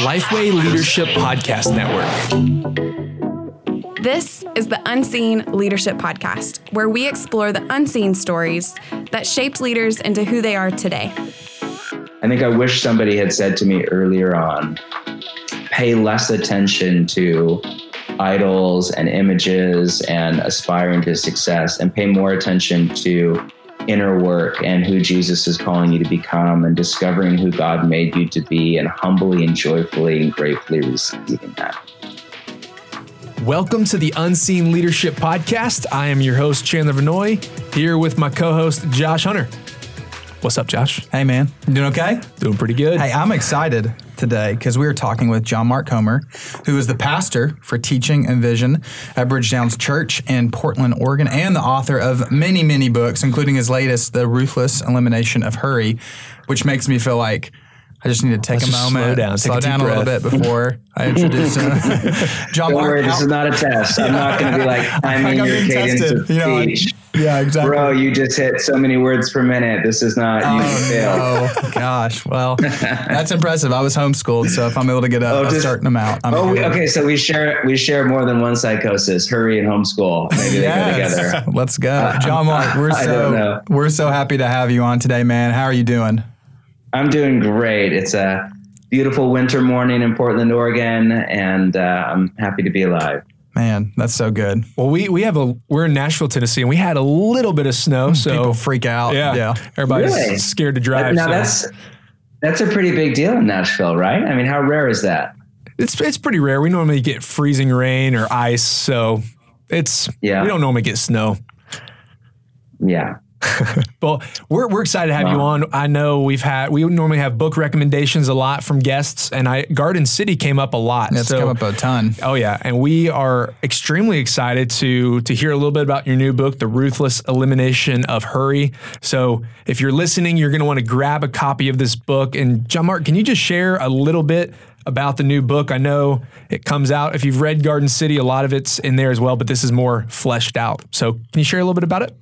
Lifeway Leadership Podcast Network. This is the Unseen Leadership Podcast, where we explore the unseen stories that shaped leaders into who they are today. I think I wish somebody had said to me earlier on pay less attention to idols and images and aspiring to success and pay more attention to inner work and who Jesus is calling you to become and discovering who God made you to be and humbly and joyfully and gratefully receiving that. Welcome to the Unseen Leadership Podcast. I am your host, Chandler Vanoy, here with my co host, Josh Hunter. What's up, Josh? Hey, man. You doing okay? Doing pretty good. Hey, I'm excited today because we are talking with John Mark Comer, who is the pastor for teaching and vision at Bridgetown Church in Portland, Oregon, and the author of many, many books, including his latest, The Ruthless Elimination of Hurry, which makes me feel like I just need to take Let's a moment, slow down, slow a down deep a little bit before I introduce him. Uh, John Don't Mark, worry, this is not a test. I'm not going to be like, I'm like in I'm your cadence tested, of you know, I- speech. yeah, exactly. Bro, you just hit so many words per minute. This is not, you oh, failed. Oh no! Gosh, well, that's impressive. I was homeschooled, so if I'm able to get a, Oh, a just- certain amount, I'm Oh, we, okay. So we share we share more than one psychosis. Hurry and homeschool. Maybe they go together. Let's go, uh, John Mark. We're so we're so happy to have you on today, man. How are you doing? I'm doing great. It's a beautiful winter morning in Portland, Oregon, and uh, I'm happy to be alive. Man, that's so good. well, we, we have a, we're in Nashville, Tennessee, and we had a little bit of snow. So, People freak out. yeah, yeah. everybody's Really? scared to drive. now so that's that's a pretty big deal in Nashville, right? I mean, how rare is that? it's, it's pretty rare. We normally get freezing rain or ice. So, it's, Yeah. we don't normally get snow. Yeah. Well, we're, we're excited to have you on. I know we've had we normally have book recommendations a lot from guests, and I Garden City came up a lot. It's so, come up a ton. Oh yeah, and we are extremely excited to to hear a little bit about your new book, The Ruthless Elimination of Hurry. So, if you're listening, you're going to want to grab a copy of this book. And John Mark, can you just share a little bit about the new book? I know it comes out. If you've read Garden City, a lot of it's in there as well, but this is more fleshed out. So, can you share a little bit about it?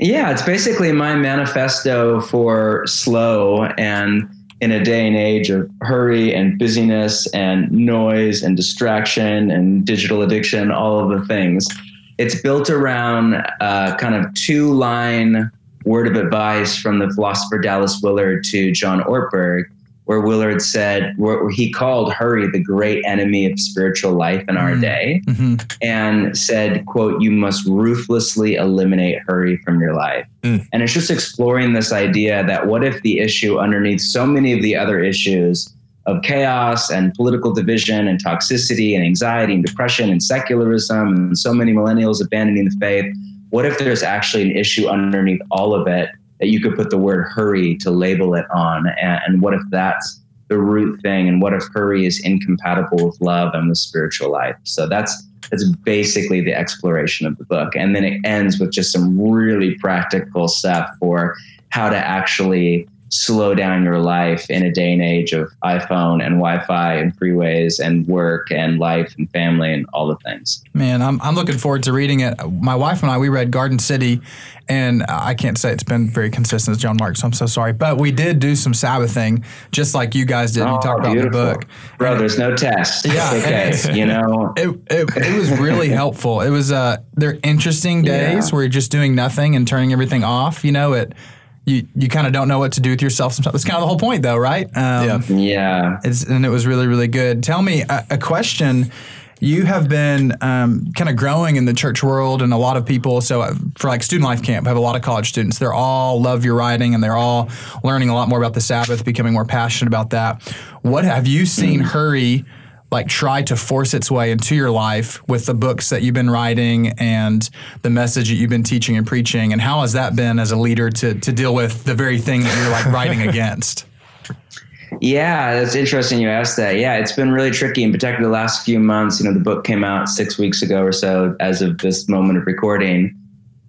Yeah, it's basically my manifesto for slow and in a day and age of hurry and busyness and noise and distraction and digital addiction, all of the things. It's built around uh, kind of two line word of advice from the philosopher Dallas Willard to John Ortberg, where Willard said, where he called hurry the great enemy of spiritual life in our Mm. day hmm and said, quote, you must ruthlessly eliminate hurry from your life. Mm. And it's just exploring this idea that what if the issue underneath so many of the other issues of chaos and political division and toxicity and anxiety and depression and secularism and so many millennials abandoning the faith, what if there's actually an issue underneath all of it that you could put the word hurry to label it on? And, and what if that's the root thing? And what if hurry is incompatible with love and with spiritual life? So that's that's basically the exploration of the book. And then it ends with just some really practical stuff for how to actually slow down your life in a day and age of iPhone and Wi Fi and freeways and work and life and family and all the things. Man, I'm, I'm looking forward to reading it. My wife and I, we read Garden City, and I can't say it's been very consistent as John Mark, so I'm so sorry. But we did do some Sabbathing, just like you guys did. you talked about the book. Bro, there's no test. Yeah, It's okay. you know, It, it, it was really helpful. It was uh they're interesting days Yeah. where you're just doing nothing and turning everything off. You know, it you you kind of don't know what to do with yourself. Sometimes That's kind of the whole point, though, right? Um, Yeah. yeah. It's, and it was really, really good. Tell me a, a question. You have been um, kind of growing in the church world, and a lot of people. So, uh, for like student life camp, I have a lot of college students. They're all love your writing, and they're all learning a lot more about the Sabbath, becoming more passionate about that. What have you seen Hurry like try to force its way into your life with the books that you've been writing and the message that you've been teaching and preaching? And how has that been as a leader to to deal with the very thing that you're like writing against? Yeah, that's interesting you asked that. Yeah, it's been really tricky, in particular the last few months. You know, the book came out six weeks ago or so as of this moment of recording.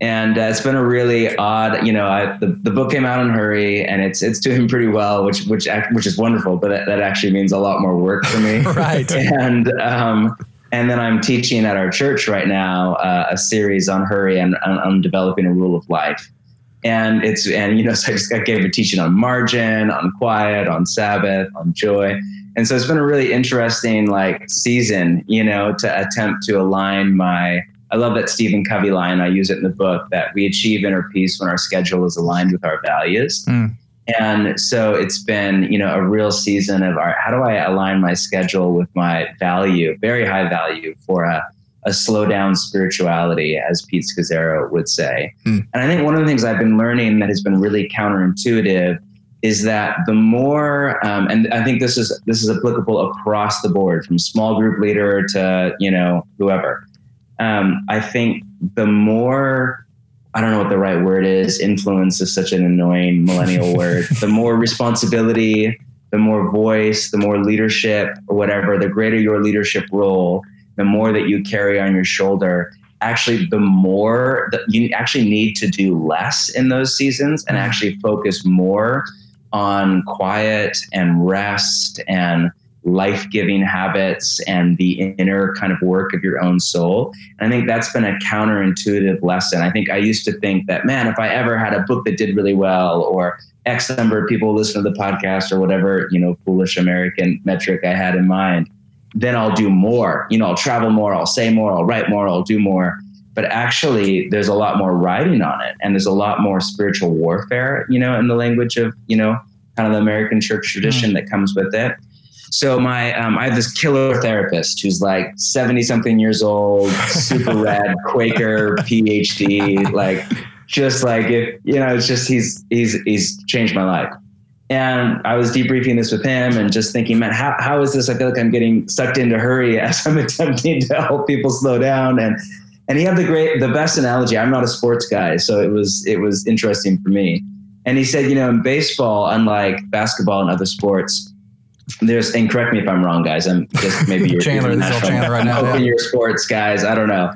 And uh, it's been a really odd, you know, I, the, the book came out in a hurry and it's it's doing pretty well, which which which is wonderful, but that, that actually means a lot more work for me. Right. And um, and then I'm teaching at our church right now uh, a series on hurry and I'm, developing a rule of life. And it's and you know, so I just I gave a teaching on margin, on quiet, on Sabbath, on joy. And so it's been a really interesting like season, you know, to attempt to align my I love that Stephen Covey line. I use it in the book that we achieve inner peace when our schedule is aligned with our values. Mm. And so it's been, you know, a real season of art. How do I align my schedule with my value, very high value for a, a slow down spirituality, as Pete Scazzero would say. Mm. And I think one of the things I've been learning that has been really counterintuitive is that the more, um, and I think this is this is applicable across the board, from small group leader to you know whoever um, I think the more I don't know what the right word is. Influence is such an annoying millennial word. The more responsibility, the more voice, the more leadership, or whatever, the greater your leadership role, the more that you carry on your shoulder. Actually, the more that you actually need to do less in those seasons and actually focus more on quiet and rest and life giving habits and the inner kind of work of your own soul. And I think that's been a counterintuitive lesson. I think I used to think that, man, if I ever had a book that did really well or X number of people listen to the podcast or whatever, you know, foolish American metric I had in mind, then I'll do more. You know, I'll travel more, I'll say more, I'll write more, I'll do more. But actually, there's a lot more writing on it, and there's a lot more spiritual warfare, you know, in the language of, you know, kind of the American church tradition mm. that comes with it. So my um, I have this killer therapist who's like 70 something years old, super rad, Quaker, PhD, like just like if you know, it's just he's he's he's changed my life. And I was debriefing this with him and just thinking, man, how, how is this? I feel like I'm getting sucked into hurry as I'm attempting to help people slow down. And and he had the great the best analogy. I'm not a sports guy, so it was it was interesting for me. And he said, you know, in baseball, unlike basketball and other sports, there's and correct me if I'm wrong, guys. I'm just maybe you're Chandler. This is Chandler right now. Open yeah. your sports, guys. I don't know.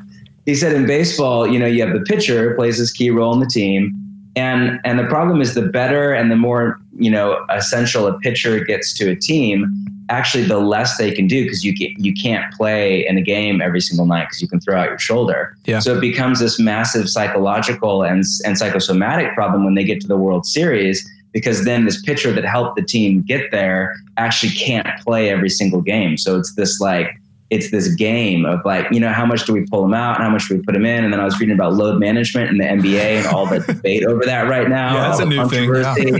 He said in baseball, you know, you have the pitcher plays this key role in the team, and and the problem is the better and the more you know essential a pitcher gets to a team, actually the less they can do because you can, you can't play in a game every single night because you can throw out your shoulder. Yeah. So it becomes this massive psychological and and psychosomatic problem when they get to the World Series because then this pitcher that helped the team get there actually can't play every single game. So it's this like it's this game of like, you know, how much do we pull them out and how much do we put them in? And then I was reading about load management in the NBA and all the debate over that right now. Yeah, that's a new thing. Yeah.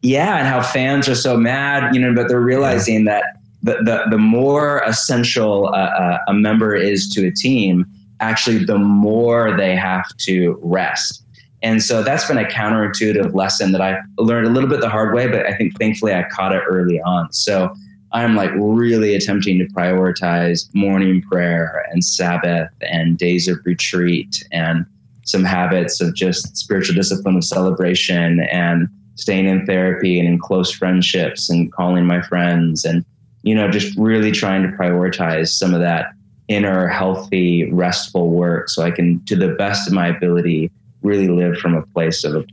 yeah. and how fans are so mad, you know, but they're realizing yeah. that the, the, the more essential uh, uh, a member is to a team, actually, the more they have to rest. And so that's been a counterintuitive lesson that I learned a little bit the hard way, but I think thankfully I caught it early on. So I'm like really attempting to prioritize morning prayer and Sabbath and days of retreat and some habits of just spiritual discipline of celebration and staying in therapy and in close friendships and calling my friends and you know just really trying to prioritize some of that inner healthy restful work so I can to the best of my ability really live from a place of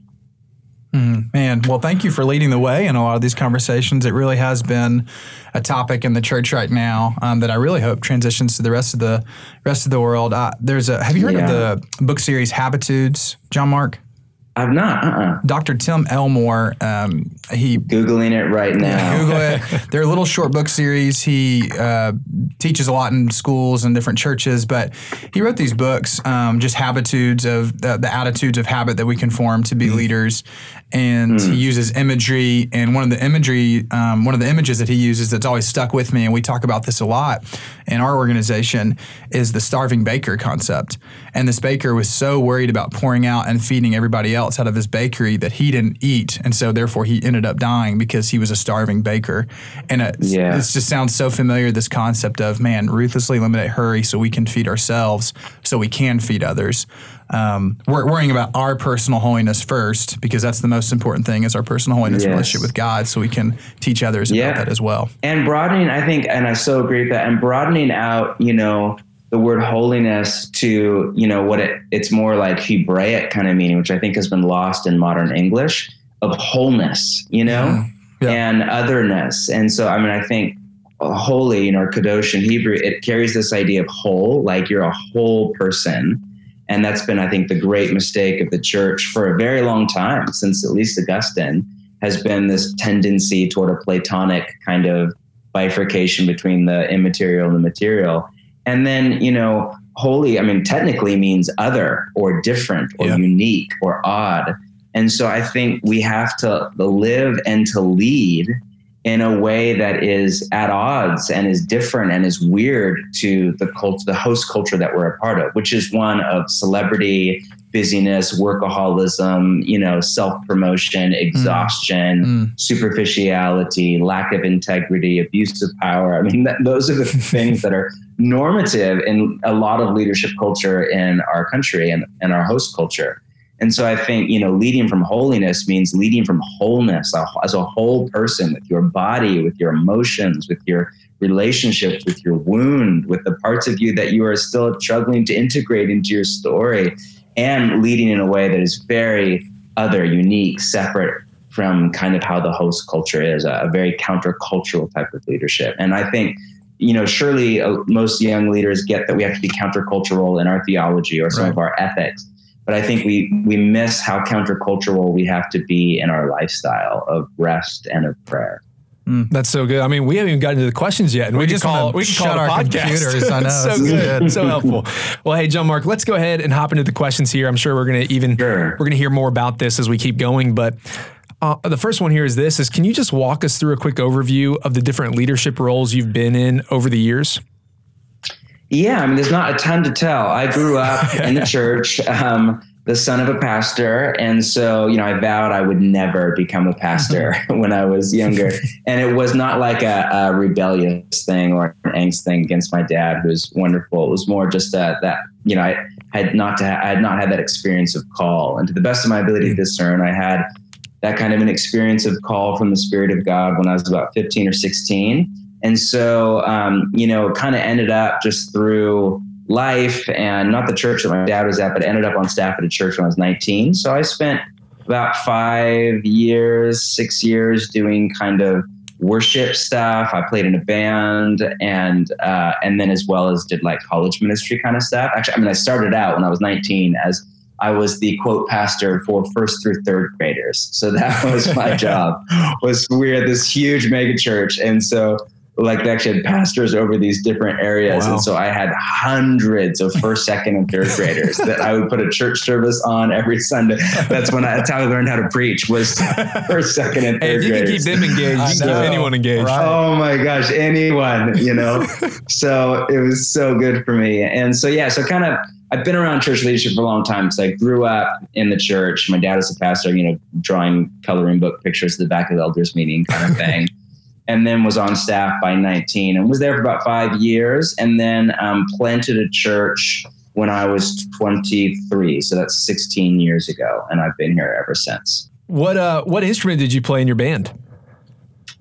Mm, man, well, thank you for leading the way in a lot of these conversations. It really has been a topic in the church right now um, that I really hope transitions to the rest of the rest of the world. Uh, there's a. Have you heard yeah. of the book series Habitudes, John Mark? I've not. Uh-uh. Dr. Tim Elmore, um, he googling it right now. Google it. They're a little short book series. He uh, teaches a lot in schools and different churches, but he wrote these books, um, just habitudes of the, the, attitudes of habit that we can form to be mm. leaders and mm. he uses imagery. And one of the imagery, um, one of the images that he uses that's always stuck with me, and we talk about this a lot in our organization, is the starving baker concept. And this baker was so worried about pouring out and feeding everybody else out of his bakery that he didn't eat, and so therefore he ended up dying because he was a starving baker. And it, yeah. just sounds so familiar. This concept of man, ruthlessly eliminate hurry so we can feed ourselves, so we can feed others um, we're worrying about our personal holiness first because that's the most important thing is our personal holiness yes. relationship with God so we can teach others yeah. about that as well. And broadening, I think, and I so agree with that, and broadening out, you know, the word holiness to, you know, what it, it's more like Hebraic kind of meaning, which I think has been lost in modern English of wholeness, you know, yeah. Yeah. and otherness. And so, I mean, I think holy, you know, kadosh in Hebrew, it carries this idea of whole, like you're a whole person And that's been, I think, the great mistake of the church for a very long time, since at least Augustine, has been this tendency toward a Platonic kind of bifurcation between the immaterial and the material. And then, you know, holy, I mean, technically means other or different or yeah. unique or odd. And so I think we have to live and to lead in a way that is at odds and is different and is weird to the culture, the host culture that we're a part of, which is one of celebrity, busyness, workaholism, you know, self promotion, mm. exhaustion, mm. superficiality, lack of integrity, abuse of power. I mean, that, those are the things that are normative in a lot of leadership culture in our country and, and our host culture. And so I think, you know, leading from holiness means leading from wholeness as a whole person with your body, with your emotions, with your relationships, with your wound, with the parts of you that you are still struggling to integrate into your story, and leading in a way that is very other, unique, separate from kind of how the host culture is, a, very countercultural type of leadership. And I think you know, surely uh, most young leaders get that we have to be countercultural in our theology or some right. of our ethics but I think we we miss how countercultural we have to be in our lifestyle of rest and of prayer. Mm, that's so good. I mean, we haven't even gotten to the questions yet, and we, we just call we can call our podcast. computers. I know, so good, so helpful. Well, hey, John Mark, let's go ahead and hop into the questions here. I'm sure we're going to even sure. we're going to hear more about this as we keep going, but. Uh, the first one here is this: is can you just walk us through a quick overview of the different leadership roles you've been in over the years? Yeah, I mean, there's not a ton to tell. I grew up in the church, um, the son of a pastor. And so, you know, I vowed I would never become a pastor when I was younger. And it was not like a, a, rebellious thing or an angst thing against my dad, who was wonderful. It was more just a, that, you know, I had not to ha- I had not had that experience of call. And to the best of my ability to discern, I had that kind of an experience of call from the Spirit of God when I was about 15 or 16 and so, um, you know, kind of ended up just through life and not the church that my dad was at, but ended up on staff at a church when I was 19. So I spent about five years, six years doing kind of worship stuff. I played in a band and uh, and then as well as did like college ministry kind of stuff. Actually, I mean, I started out when I was 19 as I was the quote pastor for first through third graders. So that was my job. Was we had this huge mega church, and so like they actually had pastors over these different areas. Wow. And so I had hundreds of first, second, and third graders that I would put a church service on every Sunday. That's when I, that's how I learned how to preach was first, second, and third hey, if you graders. can keep them engaged, you can keep anyone engaged. Right. Oh my gosh, anyone, you know? so it was so good for me. And so, yeah, so kind of, I've been around church leadership for a long time. So I grew up in the church. My dad was a pastor, you know, drawing coloring book pictures at the back of the elders meeting kind of thing and then was on staff by 19 and was there for about five years and then um, planted a church when I was 23. So that's 16 years ago. And I've been here ever since. What, uh, what instrument did you play in your band?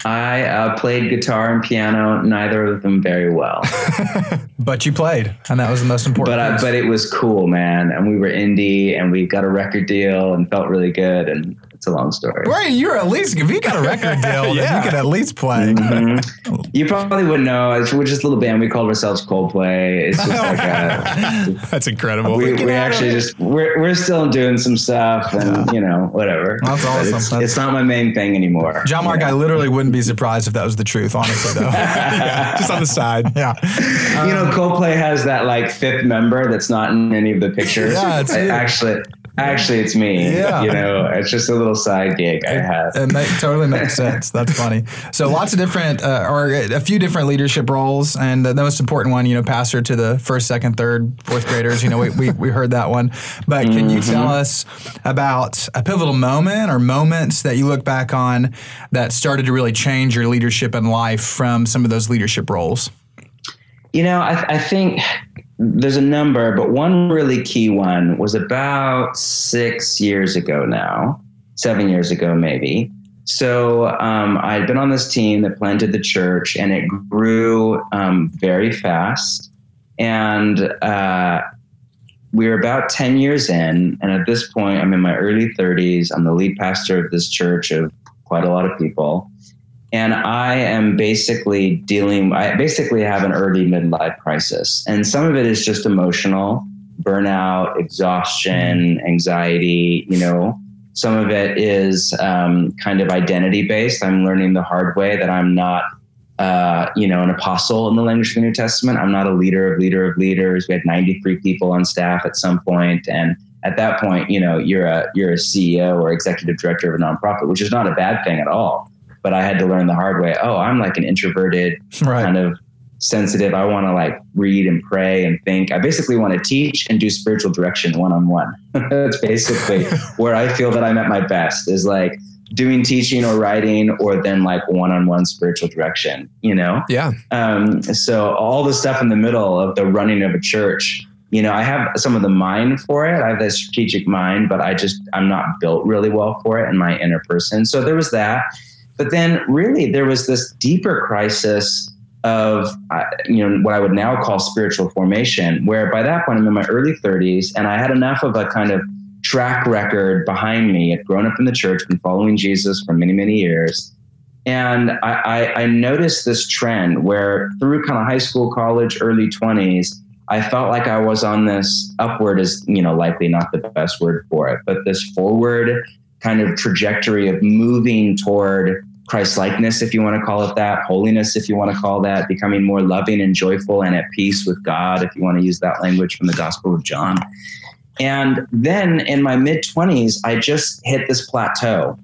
I uh, played guitar and piano, neither of them very well. but you played, and that was the most important. But I, but it was cool, man. And we were indie, and we got a record deal, and felt really good. And it's a long story. Wait, you're at least if you got a record deal, yeah. you could at least play. Mm-hmm. You probably wouldn't know. We're just a little band. We called ourselves Coldplay. It's just like a. That's incredible. We, we actually just we're we're still doing some stuff and yeah. you know whatever. That's awesome. It's, That's it's, not my main thing anymore. John Mark, I literally wouldn't be surprised if that was the truth. Honestly, though, yeah, just on the side. Yeah. Um, you know, Coldplay has that like fifth member that's not in any of the pictures. Yeah, it's actually. Actually, it's me. Yeah. You know, it's just a little side gig I have. It make, totally makes sense. That's funny. So lots of different, uh, or a few different leadership roles, and the most important one, you know, pastor to the first, second, third, fourth graders. You know, we we, we heard that one. But can mm-hmm. you tell us about a pivotal moment or moments that you look back on that started to really change your leadership in life from some of those leadership roles? You know, I, I think there's a number, but one really key one was about six years ago now, seven years ago, maybe. So um, I'd been on this team that planted the church, and it grew um, very fast. And uh, we were about 10 years in. And at this point, I'm in my early 30s. I'm the lead pastor of this church of quite a lot of people and I am basically dealing. I basically have an early midlife crisis, and some of it is just emotional. burnout, exhaustion, anxiety, you know. Some of it is um, kind of identity based. I'm learning the hard way that I'm not, uh, you know, an apostle in the language of the New Testament. I'm not a leader of leader of leaders. We had 93 people on staff at some point, and at that point, you know, you're a you're a CEO or executive director of a nonprofit, which is not a bad thing at all. But I had to learn the hard way. Oh, I'm like an introverted Right. kind of sensitive. I want to like read and pray and think. I basically want to teach and do spiritual direction one on one. That's basically where I feel that I'm at my best is like doing teaching or writing or then like one on one spiritual direction, you know? Yeah. Um, so all the stuff in the middle of the running of a church, you know, I have some of the mind for it. I have the strategic mind, but I just I'm not built really well for it in my inner person. So there was that. But then really there was this deeper crisis of uh, you know what I would now call spiritual formation, where by that point I'm in my early 30s and I had enough of a kind of track record behind me. I'd grown up in the church, been following Jesus for many many years, and I, I, I noticed this trend where through kind of high school, college, early 20s, I felt like I was on this upward is, you know, likely not the best word for it, but this forward kind of trajectory of moving toward Christ likeness, if you want to call it that, holiness, if you want to call that, becoming more loving and joyful and at peace with God, if you want to use that language from the Gospel of John. And then in my mid 20s, I just hit this plateau.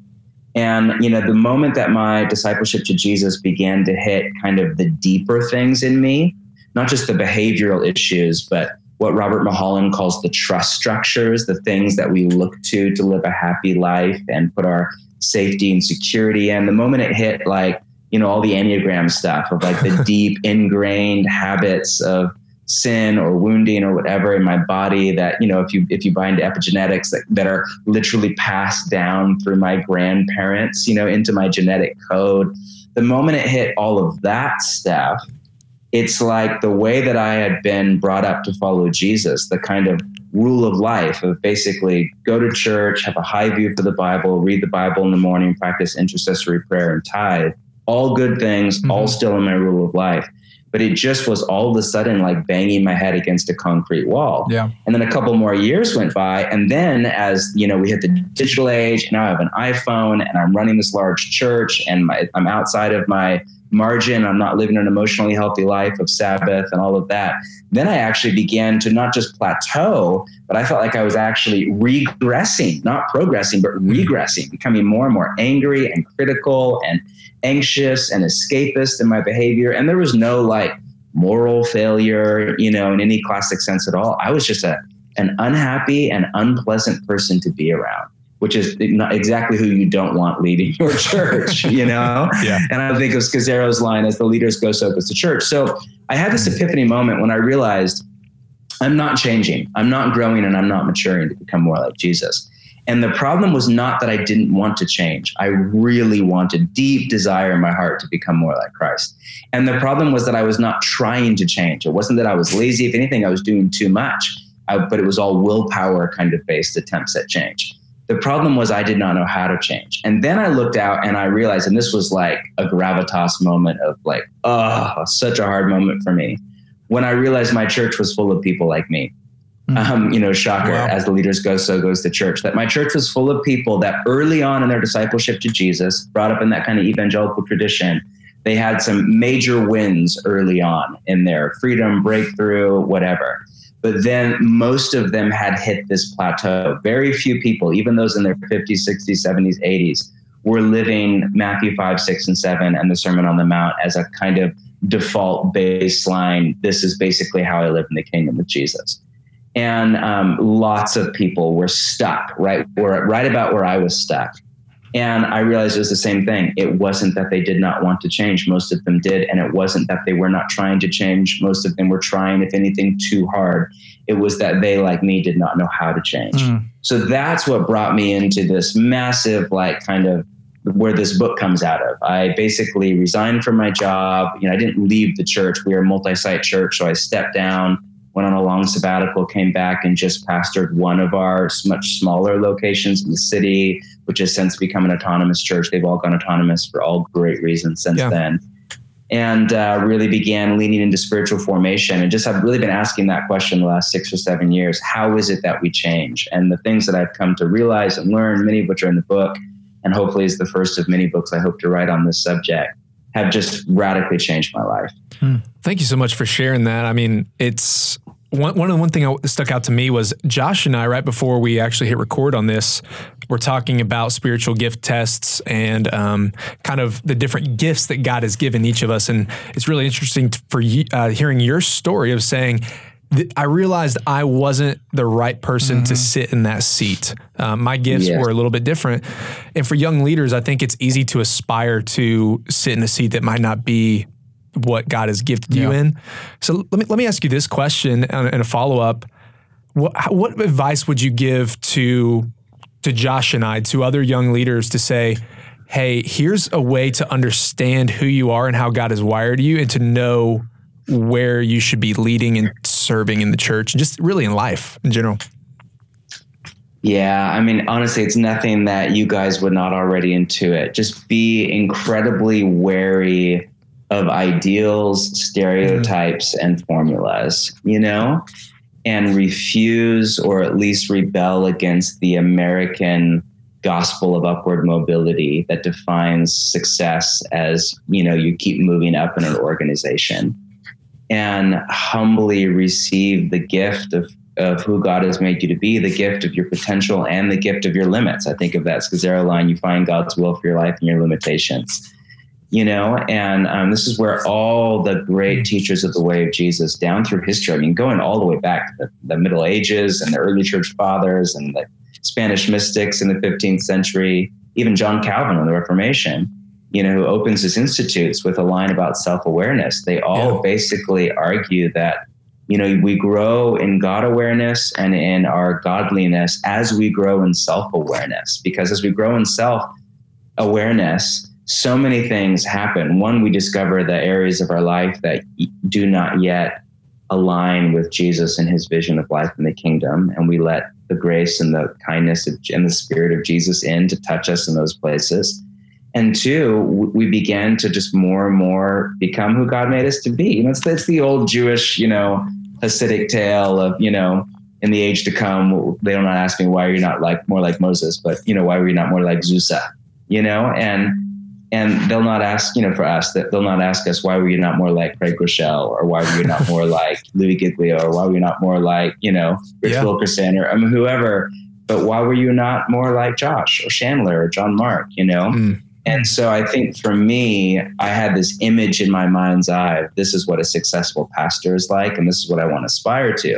And you know, the moment that my discipleship to Jesus began to hit kind of the deeper things in me, not just the behavioral issues, but what Robert Mulholland calls the trust structures, the things that we look to to live a happy life and put our safety and security. And The moment it hit like, you know, all the Enneagram stuff of like the deep ingrained habits of sin or wounding or whatever in my body that you know if you if you buy into epigenetics that, that are literally passed down through my grandparents you know into my genetic code the moment it hit all of that stuff it's like the way that i had been brought up to follow jesus the kind of rule of life of basically go to church have a high view for the bible read the bible in the morning practice intercessory prayer and tithe all good things all Mhm. still in my rule of life but it just was all of a sudden like banging my head against a concrete wall. Yeah. And then a couple more years went by, and then as you know, we hit the digital age. Now I have an iPhone, and I'm running this large church, and my, I'm outside of my margin. I'm not living an emotionally healthy life of Sabbath and all of that. Then I actually began to not just plateau, but I felt like I was actually regressing, not progressing, but regressing, becoming more and more angry and critical and anxious and escapist in my behavior. And there was no like moral failure, you know, in any classic sense at all. I was just a an unhappy and unpleasant person to be around, which is exactly who you don't want leading your church, you know? Yeah. And I think of Scazzero's line, as the leaders go, so goes the church. So I had this epiphany moment when I realized I'm not changing, I'm not growing, and I'm not maturing to become more like Jesus. And the problem was not that I didn't want to change. I really wanted deep desire in my heart to become more like Christ. And the problem was that I was not trying to change. It wasn't that I was lazy. If anything, I was doing too much. I, but it was all willpower kind of based attempts at change. The problem was I did not know how to change. And then I looked out and I realized, and this was like a gravitas moment of like, oh, such a hard moment for me. When I realized my church was full of people like me. Um, you know, shocker, Wow. as the leaders go, so goes the church. That my church was full of people that early on in their discipleship to Jesus, brought up in that kind of evangelical tradition, they had some major wins early on in their freedom, breakthrough, whatever. But then most of them had hit this plateau. Very few people, even those in their 50s, 60s, 70s, 80s, were living Matthew 5, 6, and 7 and the Sermon on the Mount as a kind of default baseline. This is basically how I live in the kingdom with Jesus. And um, lots of people were stuck right where, right about where I was stuck. And I realized it was the same thing. It wasn't that they did not want to change. Most of them did. And it wasn't that they were not trying to change. Most of them were trying, if anything, too hard. It was that they, like me, did not know how to change. Mm. So that's what brought me into this massive, like, kind of where this book comes out of. I basically resigned from my job. You know, I didn't leave the church. We were a multi-site church, so I stepped down, went on a long sabbatical, came back, and just pastored one of our much smaller locations in the city, which has since become an autonomous church. They've all gone autonomous for all great reasons since Yeah. then. and uh, really began leaning into spiritual formation and just have really been asking that question the last six or seven years how is it that we change and the things that i've come to realize and learn many of which are in the book and hopefully is the first of many books i hope to write on this subject have just radically changed my life Thank you so much for sharing that. I mean, it's one, one of the one thing that stuck out to me was Josh and I, right before we actually hit record on this, we're talking about spiritual gift tests and um, kind of the different gifts that God has given each of us. And it's really interesting for you, uh, hearing your story of saying, I realized I wasn't the right person to sit in that seat. Um, my gifts Yes. were a little bit different. And for young leaders, I think it's easy to aspire to sit in a seat that might not be what God has gifted you in. So let me let me ask you this question and, and a follow up. What what advice would you give to to Josh and I, to other young leaders, to say, "Hey, here's a way to understand who you are and how God has wired you, and to know where you should be leading and serving in the church, just really in life in general." Yeah, I mean, honestly, it's nothing that you guys would not already intuit. Just be incredibly wary of ideals, stereotypes, and formulas, you know, and refuse or at least rebel against the American gospel of upward mobility that defines success as, you know, you keep moving up in an organization and humbly receive the gift of of who God has made you to be, the gift of your potential and the gift of your limits. I think of that Scazzero line, you find God's will for your life and your limitations. You know, and um, this is where all the great teachers of the way of Jesus down through history, I mean, going all the way back to the, the Middle Ages and the early church fathers and the Spanish mystics in the 15th century, even John Calvin in the Reformation, you know, who opens his institutes with a line about self awareness. They all Yeah. basically argue that you know we grow in god awareness and in our godliness as we grow in self-awareness because as we grow in self-awareness so many things happen one we discover the areas of our life that do not yet align with jesus and his vision of life in the kingdom and we let the grace and the kindness of, and the spirit of jesus in to touch us in those places and two, we began to just more and more become who God made us to be. You it's, the old Jewish, you know, Hasidic tale of, you know, in the age to come, they don't ask me why are you not like more like Moses, but you know, why were you not more like Zusya? You know, and and they'll not ask, you know, for us that they'll not ask us why were you not more like Craig Groeschel or why were you not more like Louis Giglio or why were you not more like, you know, Rich Yeah. Wilkerson or I mean whoever. But why were you not more like Josh or Chandler or John Mark? You know, Mm. and so I think for me, I had this image in my mind's eye. of This is what a successful pastor is like, and this is what I want to aspire to.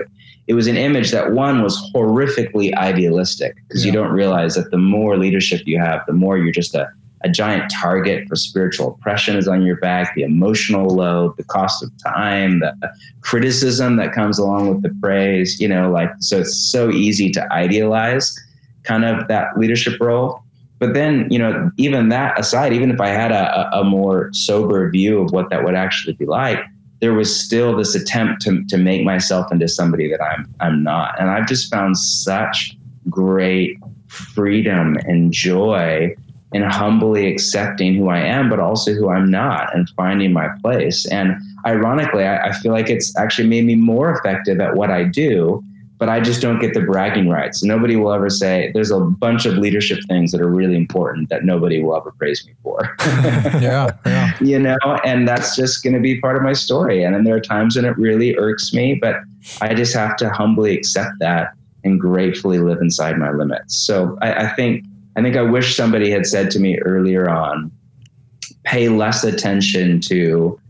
It was an image that one was horrifically idealistic because you don't realize that the more leadership you have, the more you're just a, a giant target for spiritual oppression is on your back, the emotional load, the cost of time, the criticism that comes along with the praise, you know, like, so it's so easy to idealize kind of that leadership role. But then you know even that aside even if i had a, a more sober view of what that would actually be like there was still this attempt to, to make myself into somebody that i'm i'm not. And i've just found such great freedom and joy in humbly accepting who i am but also who i'm not and finding my place and ironically i, I feel like it's actually made me more effective at what i do but I just don't get the bragging rights. Nobody will ever say there's a bunch of leadership things that are really important that nobody will ever praise me for. Yeah, yeah. you know, and that's just going to be part of my story. And then there are times when it really irks me, but I just have to humbly accept that and gratefully live inside my limits. So I, I think I think I wish somebody had said to me earlier on, pay less attention to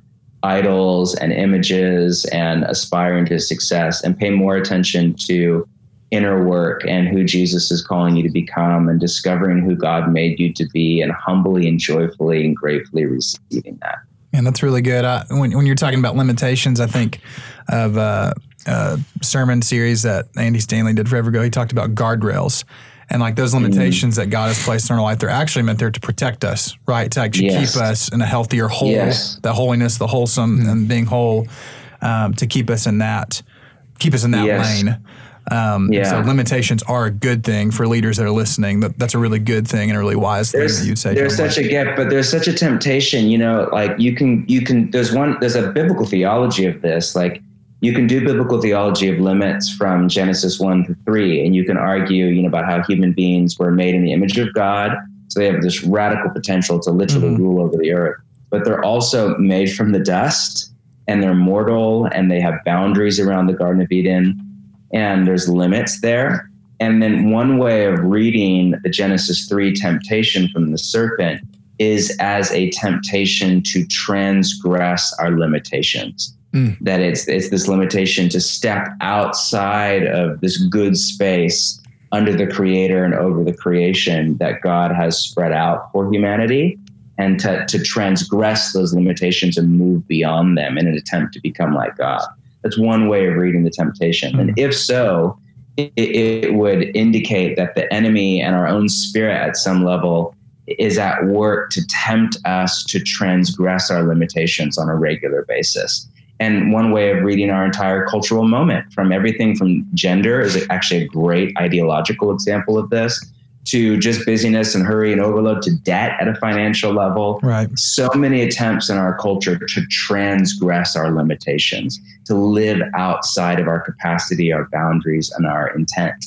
idols and images and aspiring to success and pay more attention to inner work and who Jesus is calling you to become and discovering who God made you to be and humbly and joyfully and gratefully receiving that. And that's really good. I, when, when you're talking about limitations, I think of uh, a sermon series that Andy Stanley did forever ago. He talked about guardrails. And like those limitations that God has placed in our life, they're actually meant there to protect us, right? To actually Yes. keep us in a healthier whole, Yes. the holiness, the wholesome, and being whole, um, to keep us in that, keep us in that Yes. lane. Um, Yeah. So limitations are a good thing for leaders that are listening. That, that's a really good thing and a really wise thing there's that you'd say. there's such a gift, but there's such a temptation. You know, like you can you can there's one there's a biblical theology of this. Like you can do biblical theology of limits from Genesis one to three, and you can argue you know about how human beings were made in the image of God, so they have this radical potential to literally Mhm. rule over the earth. But they're also made from the dust, and they're mortal, and they have boundaries around the Garden of Eden, and there's limits there. And then one way of reading the Genesis 3 temptation from the serpent is as a temptation to transgress our limitations. Mm. That it's it's this limitation to step outside of this good space under the creator and over the creation that God has spread out for humanity and to, to transgress those limitations and move beyond them in an attempt to become like God. That's one way of reading the temptation. And if so, it, it would indicate that the enemy and our own spirit at some level is at work to tempt us to transgress our limitations on a regular basis. And one way of reading our entire cultural moment from everything from gender is actually a great ideological example of this to just busyness and hurry and overload to debt at a financial level right. so many attempts in our culture to transgress our limitations, to live outside of our capacity, our boundaries, and our intent.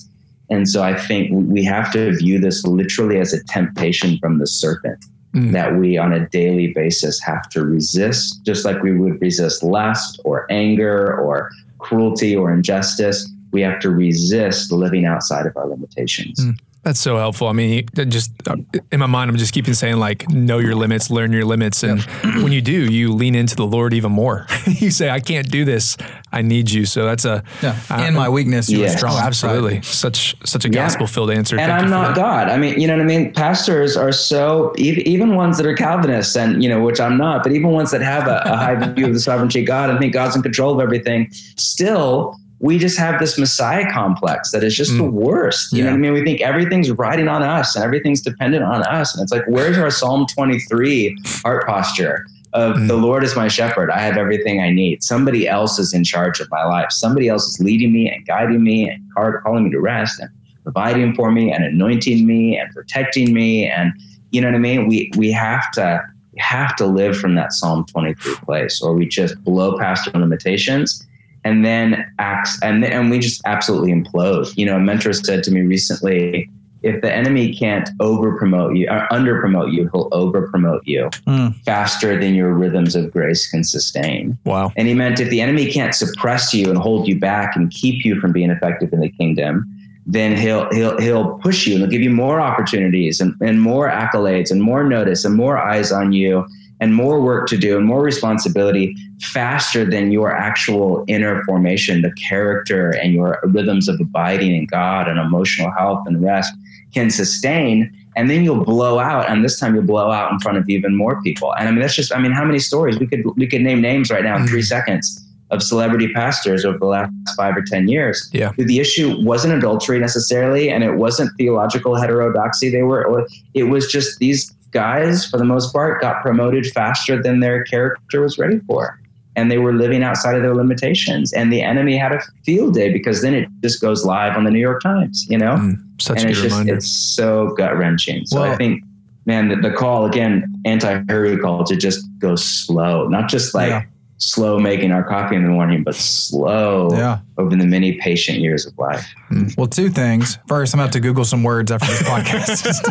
And so I think we have to view this literally as a temptation from the serpent Mm. that we on a daily basis have to resist, just like we would resist lust or anger or cruelty or injustice. We have to resist living outside of our limitations. Mm. That's so helpful. I mean, just uh, in my mind, I'm just keeping saying like, know your limits, learn your limits, and when you do, you lean into the Lord even more. you say, "I can't do this. I need you." So that's a Yeah. I- In my weakness, you Yes. are strong. oh, Right. absolutely such such a Yeah. gospel filled answer. and Thank I'm not that. God. I mean, you know what I mean? Pastors are so, even ones that are Calvinists, and, you know, which I'm not, but even ones that have a, a high view of the sovereignty of God and think God's in control of everything, still, we just have this Messiah complex that is just the mm. worst. You know what I mean? We think everything's riding on us and everything's dependent on us. And it's like, where's our Psalm 23 heart posture? Of the mm. Lord is my shepherd, I have everything I need. Somebody else is in charge of my life. Somebody else is leading me and guiding me and calling me to rest and providing for me and anointing me and protecting me and you know what I mean? We we have to we have to live from that Psalm 23 place or we just blow past our limitations and then acts and and we just absolutely implode. You know, a mentor said to me recently, if the enemy can't over promote you or under promote you, he'll over promote you Mm. faster than your rhythms of grace can sustain. Wow. And he meant if the enemy can't suppress you and hold you back and keep you from being effective in the kingdom, then he'll he'll he'll push you and he'll give you more opportunities and, and more accolades and more notice and more eyes on you and more work to do and more responsibility faster than your actual inner formation, the character and your rhythms of abiding in God and emotional health and rest can sustain. And then you'll blow out, and this time you'll blow out in front of even more people. And I mean, that's just, I mean, how many stories we could we could name names right now in three mm. seconds of celebrity pastors over the last five or ten years. Yeah. The issue wasn't adultery necessarily, and it wasn't theological heterodoxy. They were, or it was just these guys, for the most part, got promoted faster than their character was ready for. And they were living outside of their limitations. And the enemy had a field day because then it just goes live on the New York Times, you know? Mm, such and a it's good just, reminder. it's so gut wrenching. So Well- I think, man, the, the call again, anti hurry call to just go slow, not just like Yeah. slow making our coffee in the morning, but slow Yeah. Over the many patient years of life. Well, two things. First, I'm going to have to Google some words after this podcast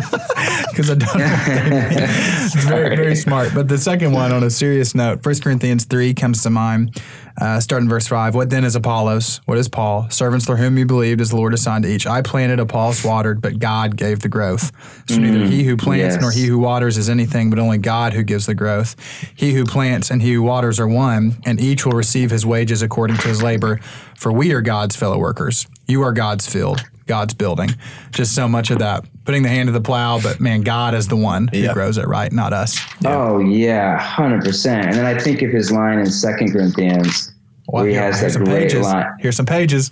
because I don't know. what they mean. It's very, very smart. But the second one, on a serious note, 1 Corinthians 3 comes to mind, uh, starting verse 5. What then is Apollos? What is Paul? Servants through whom you believed as the Lord assigned to each. I planted, Apollos watered, but God gave the growth. So neither he who plants yes. nor he who waters is anything, but only God who gives the growth. He who plants and he who waters are one, and each will receive his wages according to his labor. For we are God's fellow workers. You are God's field, God's building. Just so much of that. Putting the hand to the plow, but man, God is the one who grows it, right? Not us. Oh yeah, hundred percent. And then I think of his line in Second Corinthians, Well, where he here- has here's that some great pages. line. Here's some pages.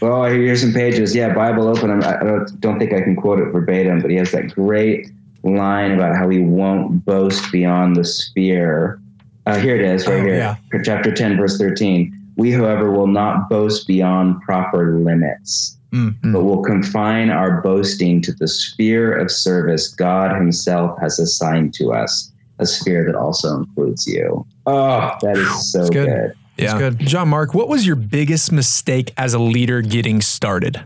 Oh, here's some pages. Yeah, Bible open. I'm- I don't, don't think I can quote it verbatim, but he has that great line about how he won't boast beyond the sphere. Uh, here it is, right Oh, here, yeah. chapter ten, verse thirteen. We, however, will not boast beyond proper limits, Mm. but will confine our boasting to the sphere of service God Himself has assigned to us, a sphere that also includes you. Oh, that is so good. good. Yeah. good. John Mark, what was your biggest mistake as a leader getting started?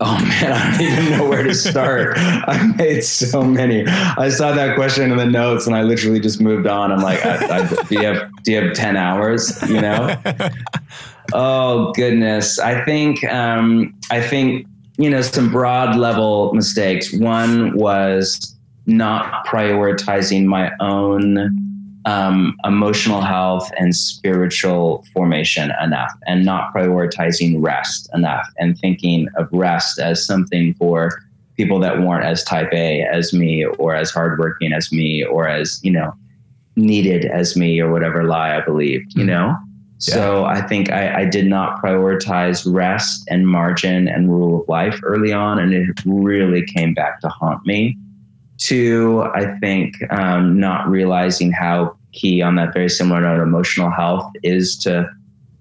Oh man, I don't even know where to start. I made so many. I saw that question in the notes, and I literally just moved on. I'm like, I, I, do you have do you have ten hours? You know? oh goodness, I think um, I think you know some broad level mistakes. One was not prioritizing my own um, emotional health and spiritual formation enough, and not prioritizing rest enough, and thinking of rest as something for people that weren't as type A as me, or as hardworking as me, or as you know needed as me, or whatever lie I believed. You know. So I think I, I did not prioritize rest and margin and rule of life early on, and it really came back to haunt me. Two, I think um, not realizing how key on that very similar note, emotional health is to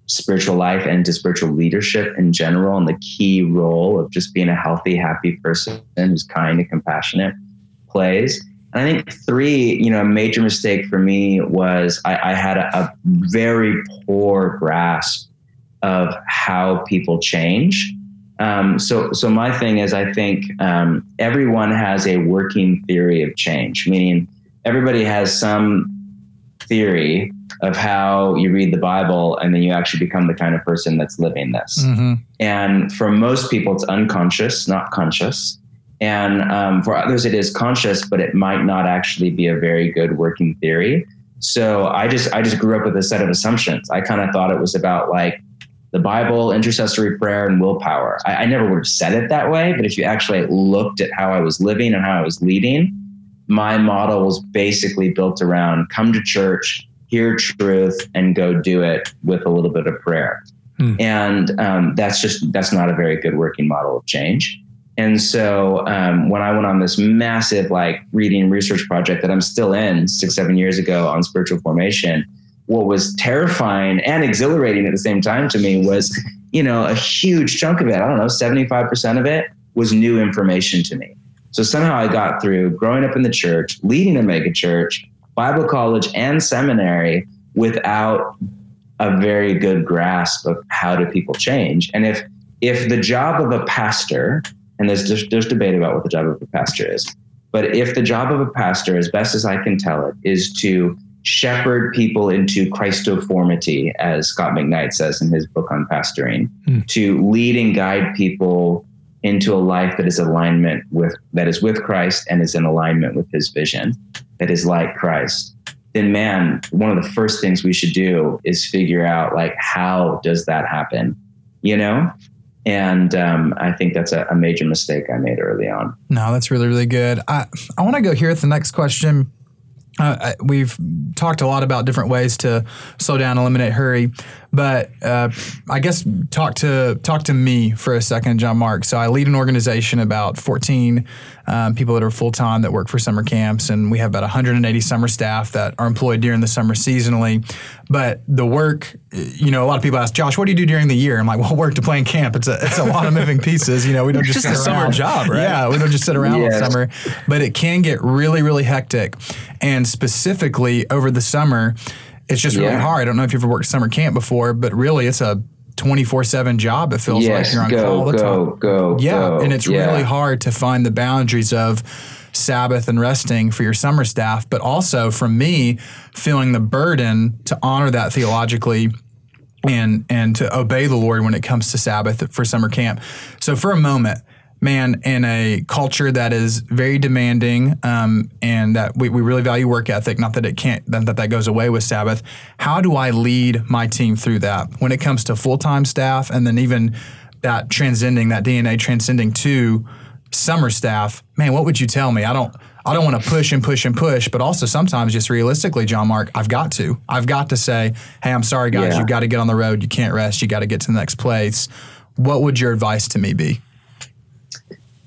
spiritual life and to spiritual leadership in general, and the key role of just being a healthy, happy person who's kind and compassionate plays. And I think three, you know, a major mistake for me was I, I had a, a very poor grasp of how people change. Um, so, so my thing is, I think um, everyone has a working theory of change, meaning everybody has some theory of how you read the Bible and then you actually become the kind of person that's living this. hmm And for most people, it's unconscious, not conscious. And um, for others, it is conscious, but it might not actually be a very good working theory. So I just I just grew up with a set of assumptions. I kind of thought it was about like the Bible, intercessory prayer, and willpower. I, I never would have said it that way, but if you actually looked at how I was living and how I was leading, my model was basically built around come to church, hear truth, and go do it with a little bit of prayer. Hmm. And um, that's just that's not a very good working model of change. And so um, when I went on this massive like reading research project that I'm still in six seven years ago on spiritual formation, what was terrifying and exhilarating at the same time to me was you know a huge chunk of it I don't know seventy five percent of it was new information to me. So somehow I got through growing up in the church, leading a mega church, Bible college, and seminary without a very good grasp of how do people change. And if if the job of a pastor, and there's there's, there's debate about what the job of a pastor is, but if the job of a pastor, as best as I can tell it, is to shepherd people into Christoformity, as Scot McKnight says in his book on pastoring, Hmm. to lead and guide people into a life that is alignment with that is with Christ and is in alignment with his vision, that is like Christ, then man, one of the first things we should do is figure out like how does that happen? You know? And um, I think that's a, a major mistake I made early on. No, that's really, really good. I, I want to go here with the next question. Uh, I- we've talked a lot about different ways to slow down, eliminate hurry, but uh, I guess talk to talk to me for a second, John Mark. So I lead an organization about 14 um, people that are full time that work for summer camps, and we have about 180 summer staff that are employed during the summer seasonally. But the work, you know, a lot of people ask Josh, "What do you do during the year?" I'm like, "Well, work to plan camp. It's a it's a lot of moving pieces. You know, we don't just Just a sit summer around. job, right? Yeah, we don't just sit around Yes. all summer, but it can get really, really hectic. And specifically over the summer, it's just really Yeah. hard. I don't know if you've ever worked summer camp before, but really it's a 24 7 job. It feels like you're on go, call all the go, time. go, Yeah. go. And it's Yeah. really hard to find the boundaries of Sabbath and resting for your summer staff, but also for me, feeling the burden to honor that theologically and and to obey the Lord when it comes to Sabbath for summer camp. So for a moment, man, in a culture that is very demanding um, and that we, we really value work ethic, not that it can't that, that goes away with Sabbath. How do I lead my team through that when it comes to full time staff and then even that transcending that DNA transcending to summer staff? Man, what would you tell me? I don't. I don't want to push and push and push, but also sometimes just realistically, John Mark, I've got to. I've got to say, hey, I'm sorry, guys, Yeah. you've got to get on the road. You can't rest. You got to get to the next place. What would your advice to me be?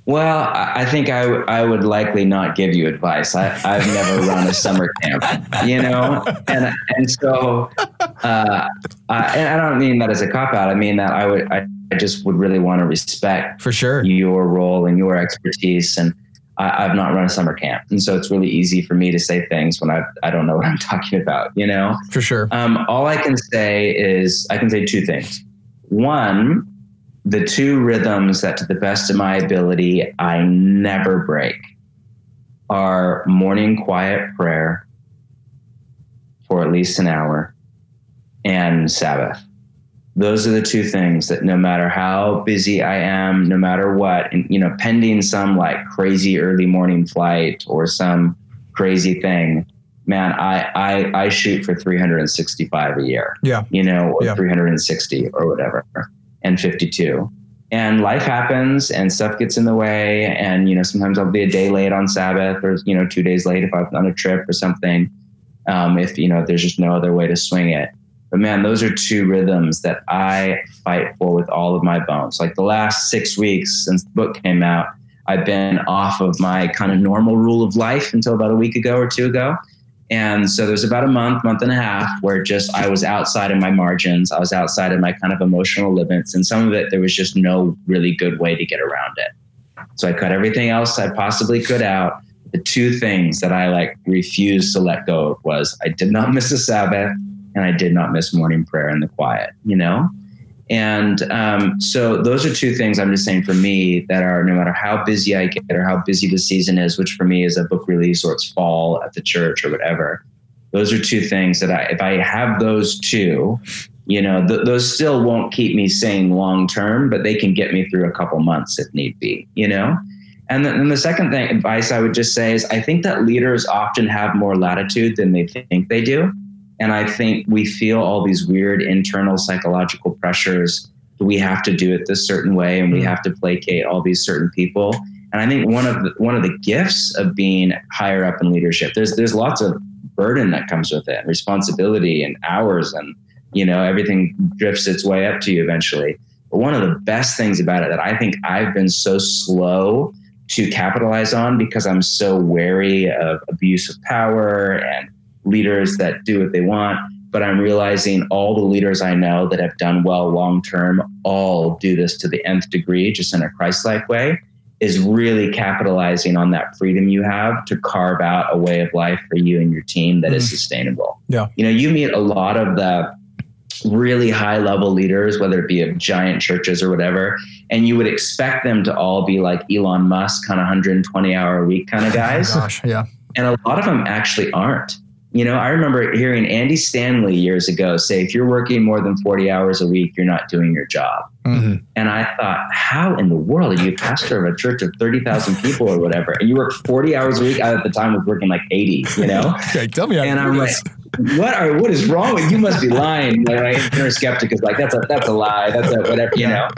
Well, I think I, w- I would likely not give you advice. I, I've never run a summer camp, you know, and and so uh, I, and I don't mean that as a cop out. I mean that I would I, I just would really want to respect For sure. your role and your expertise. And I, I've not run a summer camp, and so it's really easy for me to say things when I I don't know what I'm talking about, you know. For sure. Um, all I can say is I can say two things. One, the two rhythms that, to the best of my ability, I never break are morning quiet prayer for at least an hour and Sabbath. Those are the two things that no matter how busy I am, no matter what, and, you know, pending some like crazy early morning flight or some crazy thing, man, I, I, I shoot for 365 a year Yeah. you know, or Yeah. 360 or whatever, and 52. And life happens and stuff gets in the way. And, you know, sometimes I'll be a day late on Sabbath or, you know, two days late if I'm on a trip or something. Um, if, you know, there's just no other way to swing it. But man, those are two rhythms that I fight for with all of my bones. Like the last six weeks since the book came out, I've been off of my kind of normal rule of life until about a week ago or two ago. And so there's about a month, month and a half where just I was outside of my margins. I was outside of my kind of emotional limits. And some of it, there was just no really good way to get around it. So I cut everything else I possibly could out. The two things that I like refused to let go of was I did not miss a Sabbath and I did not miss morning prayer in the quiet, you know? And um, so those are two things I'm just saying for me that are no matter how busy I get or how busy the season is, which for me is a book release or it's fall at the church or whatever. Those are two things that I, if I have those two, you know, th- those still won't keep me sane long term, but they can get me through a couple months if need be, you know? And then and the second thing, advice I would just say is I think that leaders often have more latitude than they think they do. And I think we feel all these weird internal psychological pressures. We have to do it this certain way, and we Mm. have to placate all these certain people. And I think one of the, one of the gifts of being higher up in leadership, there's there's lots of burden that comes with it, responsibility and hours, and you know everything drifts its way up to you eventually. But one of the best things about it that I think I've been so slow to capitalize on because I'm so wary of abuse of power and leaders that do what they want. But I'm realizing all the leaders I know that have done well long term all do this to the nth degree, just in a Christ like way, is really capitalizing on that freedom you have to carve out a way of life for you and your team that is Mhm. sustainable. Yeah. You know, you meet a lot of the really high level leaders, whether it be of giant churches or whatever, and you would expect them to all be like Elon Musk, kind of 120 hour a week kind of guys. Gosh. Yeah. And a lot of them actually aren't. You know, I remember hearing Andy Stanley years ago say, if you're working more than 40 hours a week, you're not doing your job. Mhm. And I thought, how in the world are you a pastor of a church of 30,000 people or whatever? And you work 40 hours a week. I at the time was working like 80, you know? Okay, tell me and I'm like, what are what is wrong with you? Must be lying. And my inner skeptic is like, that's a that's a lie. That's a whatever, you know.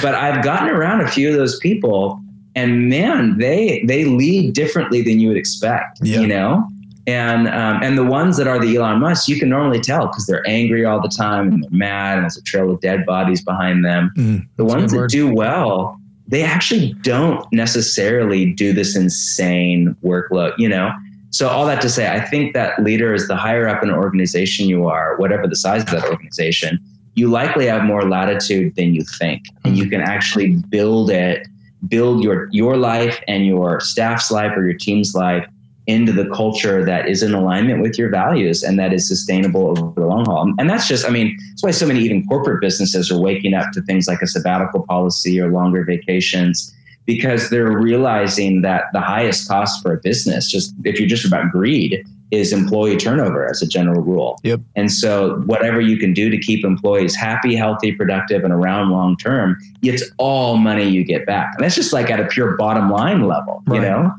But I've gotten around a few of those people, and man, they they lead differently than you would expect. Yeah. You know. And um, and the ones that are the Elon Musk, you can normally tell because they're angry all the time and they're mad, and there's a trail of dead bodies behind them. Mm, The ones that word. do well, they actually don't necessarily do this insane workload, you know? So, all that to say, I think that leaders, the higher up in an organization you are, whatever the size of that organization, you likely have more latitude than you think. And you can actually build it, build your, your life and your staff's life or your team's life into the culture that is in alignment with your values and that is sustainable over the long haul. And that's just, I mean, that's why so many even corporate businesses are waking up to things like a sabbatical policy or longer vacations because they're realizing that the highest cost for a business, just if you're just about greed, is employee turnover as a general rule. Yep. And so whatever you can do to keep employees happy, healthy, productive, and around long term, it's all money you get back. And that's just like at a pure bottom line level, you know?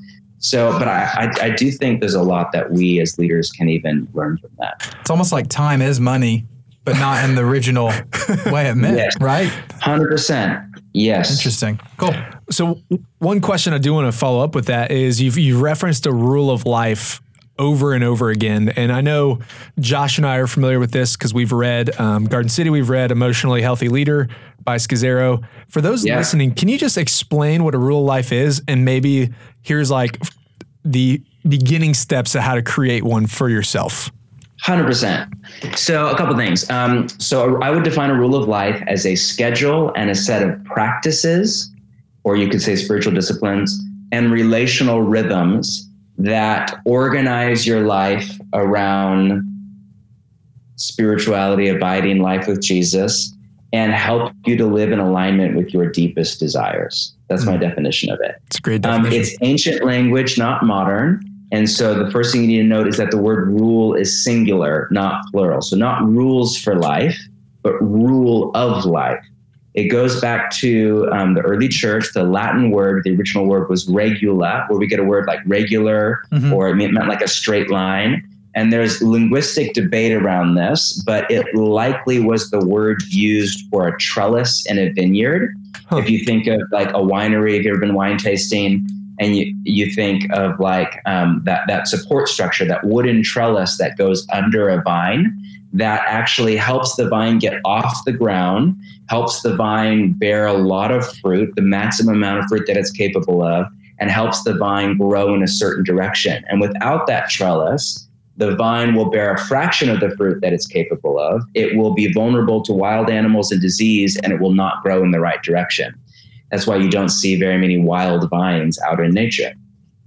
So, but I, I, I do think there's a lot that we as leaders can even learn from that. It's almost like time is money, but not in the original way it meant, Yes. right? 100%. Yes. Interesting. Cool. So one question I do want to follow up with that is you've you've referenced a rule of life over and over again. And I know Josh and I are familiar with this because we've read um, Garden City, we've read Emotionally Healthy Leader by Scazzero. For those Yeah. listening, can you just explain what a rule of life is? And maybe here's like the beginning steps of how to create one for yourself. Hundred percent. So a couple things. Um, so I would define a rule of life as a schedule and a set of practices, or you could say spiritual disciplines and relational rhythms that organize your life around spirituality, abiding life with Jesus, and help you to live in alignment with your deepest desires. That's my definition of it. It's great Um, it's ancient language, not modern. And so the first thing you need to note is that the word rule is singular, not plural. So not rules for life, but rule of life. It goes back to um, the early church. The Latin word, the original word was regula, where we get a word like regular, Mhm. or it meant like a straight line. And there's linguistic debate around this, but it likely was the word used for a trellis in a vineyard. Huh. If you think of like a winery, if you've ever been wine tasting? And you, you think of like um, that, that support structure, that wooden trellis that goes under a vine that actually helps the vine get off the ground, helps the vine bear a lot of fruit, the maximum amount of fruit that it's capable of, and helps the vine grow in a certain direction. And without that trellis, the vine will bear a fraction of the fruit that it's capable of. It will be vulnerable to wild animals and disease, and it will not grow in the right direction. That's why you don't see very many wild vines out in nature.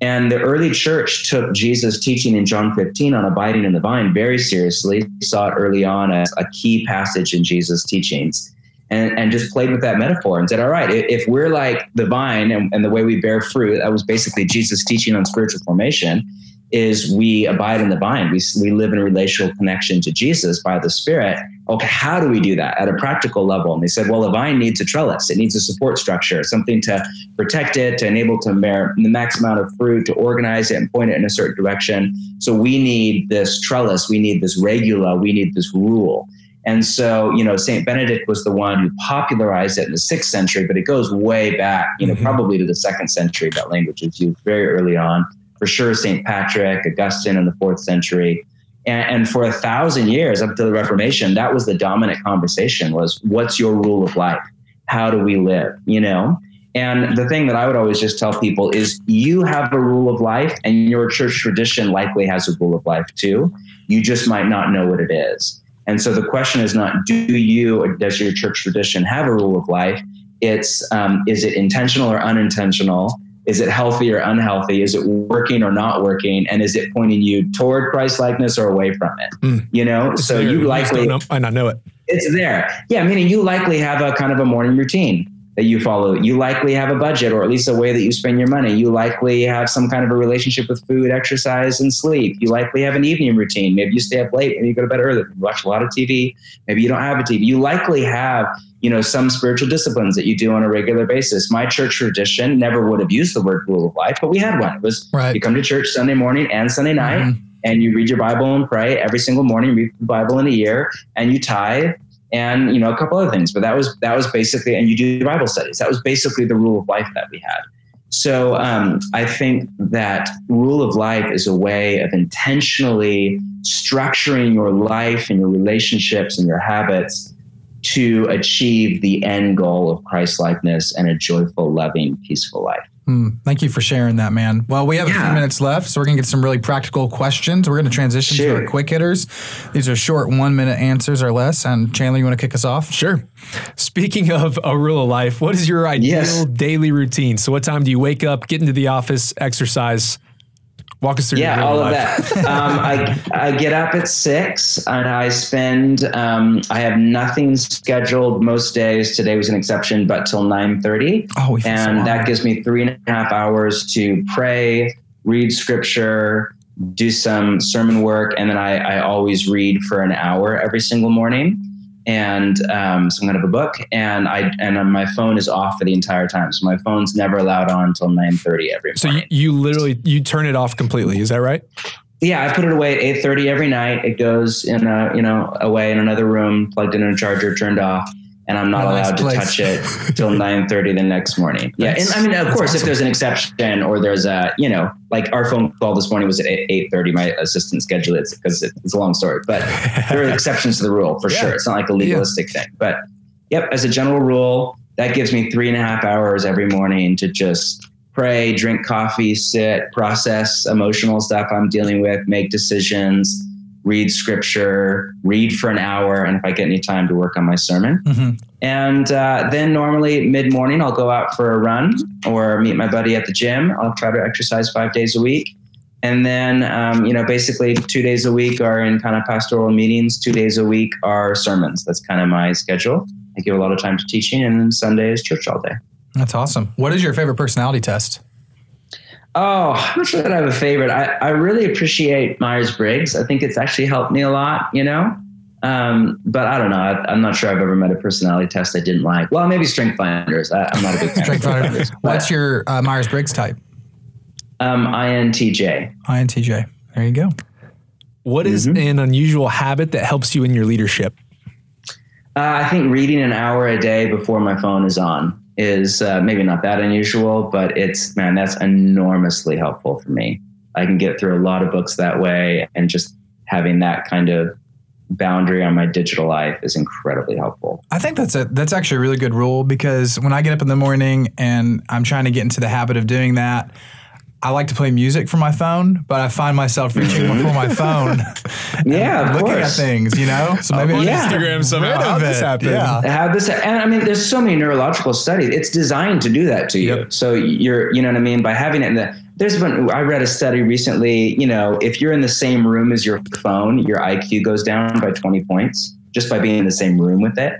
And the early church took Jesus' teaching in John 15 on abiding in the vine very seriously, saw it early on as a key passage in Jesus' teachings, and, and just played with that metaphor and said, All right, if we're like the vine and, and the way we bear fruit, that was basically Jesus' teaching on spiritual formation, is we abide in the vine. We, we live in a relational connection to Jesus by the Spirit. Okay, how do we do that at a practical level? And they said, well, a vine needs a trellis. It needs a support structure, something to protect it, to enable to bear the max amount of fruit, to organize it and point it in a certain direction. So we need this trellis. We need this regula. We need this rule. And so, you know, St. Benedict was the one who popularized it in the sixth century, but it goes way back, you know, Mhm. probably to the second century. That language was used very early on. For sure, St. Patrick, Augustine in the fourth century. And, and for a thousand years up to the Reformation, that was the dominant conversation was what's your rule of life? How do we live? You know? And the thing that I would always just tell people is you have a rule of life and your church tradition likely has a rule of life too. You just might not know what it is. And so the question is not do you or does your church tradition have a rule of life? It's um, is it intentional or unintentional? Is it healthy or unhealthy? Is it working or not working? And is it pointing you toward Christ likeness or away from it? Mm. You know, It's so there. you likely don't know, might not know it. it's there. Yeah, meaning you likely have a kind of a morning routine that you follow. You likely have a budget or at least a way that you spend your money. You likely have some kind of a relationship with food, exercise, and sleep. You likely have an evening routine. Maybe you stay up late and you go to bed early. You watch a lot of TV. Maybe you don't have a TV. You likely have, you know, some spiritual disciplines that you do on a regular basis. My church tradition never would have used the word rule of life, but we had one. It was Right. you come to church Sunday morning and Sunday night Mhm. and you read your Bible and pray every single morning, read the Bible in a year, and you tithe and you know a couple other things. But that was that was basically, and you do Bible studies. That was basically the rule of life that we had. So um, I think that rule of life is a way of intentionally structuring your life and your relationships and your habits to achieve the end goal of Christ likeness and a joyful, loving, peaceful life. Hmm. Thank you for sharing that, man. Well, we have a few minutes left, so we're going to get some really practical questions. We're going to transition to our quick hitters. These are short one minute answers or less. And Chandler, you want to kick us off? Sure. Speaking of a rule of life, what is your ideal Yes. daily routine? So, what time do you wake up, get into the office, exercise? Walk us through Yeah, all of life. that. um, I, I get up at six and I spend. Um, I have nothing scheduled most days. Today was an exception, but till nine thirty, Oh, feel so and that gives me three and a half hours to pray, read scripture, do some sermon work, and then I, I always read for an hour every single morning, and um, some kind of a book. And I and my phone is off for the entire time, so my phone's never allowed on until nine thirty every So, you, morning. you literally you turn it off completely. Is that right? Yeah, I put it away at eight thirty every night. It goes in a you know away in another room, plugged in a charger, turned off, and I'm not nice allowed to touch it till 9:30 the next morning. Yeah, and I mean, of course, if there's an exception or there's a, you know, like our phone call this morning was at 8:30. My assistant scheduled it because it's a long story, but there are exceptions to the rule for Yeah. sure. It's not like a legalistic thing, but yep, as a general rule, that gives me three and a half hours every morning to just pray, drink coffee, sit, process emotional stuff I'm dealing with, make decisions, read scripture, read for an hour, and if I get any time to work on my sermon. Mhm. And uh, then normally mid morning, I'll go out for a run or meet my buddy at the gym. I'll try to exercise five days a week. And then, um, you know, basically two days a week are in kind of pastoral meetings, two days a week are sermons. That's kind of my schedule. I give a lot of time to teaching, and then Sunday is church all day. That's awesome. What is your favorite personality test? Oh, I'm not sure that I have a favorite. I, I really appreciate Myers Briggs. I think it's actually helped me a lot, you know? Um, but I don't know. I, I'm not sure I've ever met a personality test I didn't like. Well, maybe Strength Finders. I, I'm not a big fan. Strength. Finders, What's your uh, Myers Briggs type? um, INTJ? INTJ. There you go. What is Mhm. an unusual habit that helps you in your leadership? Uh, I think reading an hour a day before my phone is on is uh, maybe not that unusual, but it's, man, that's enormously helpful for me. I can get through a lot of books that way, and just having that kind of boundary on my digital life is incredibly helpful. I think that's a that's actually a really good rule because when I get up in the morning and I'm trying to get into the habit of doing that, I like to play music from my phone, but I find myself reaching for my phone, Yeah, of looking at things, you know. So maybe on Yeah. Instagram somehow. rid How'd of this it. happen? Yeah. Have this, and I mean, there's so many neurological studies. It's designed to do that to you. Yep. So you're, you know what I mean, by having it in the. There's been. I read a study recently. You know, if you're in the same room as your phone, your IQ goes down by 20 points just by being in the same room with it.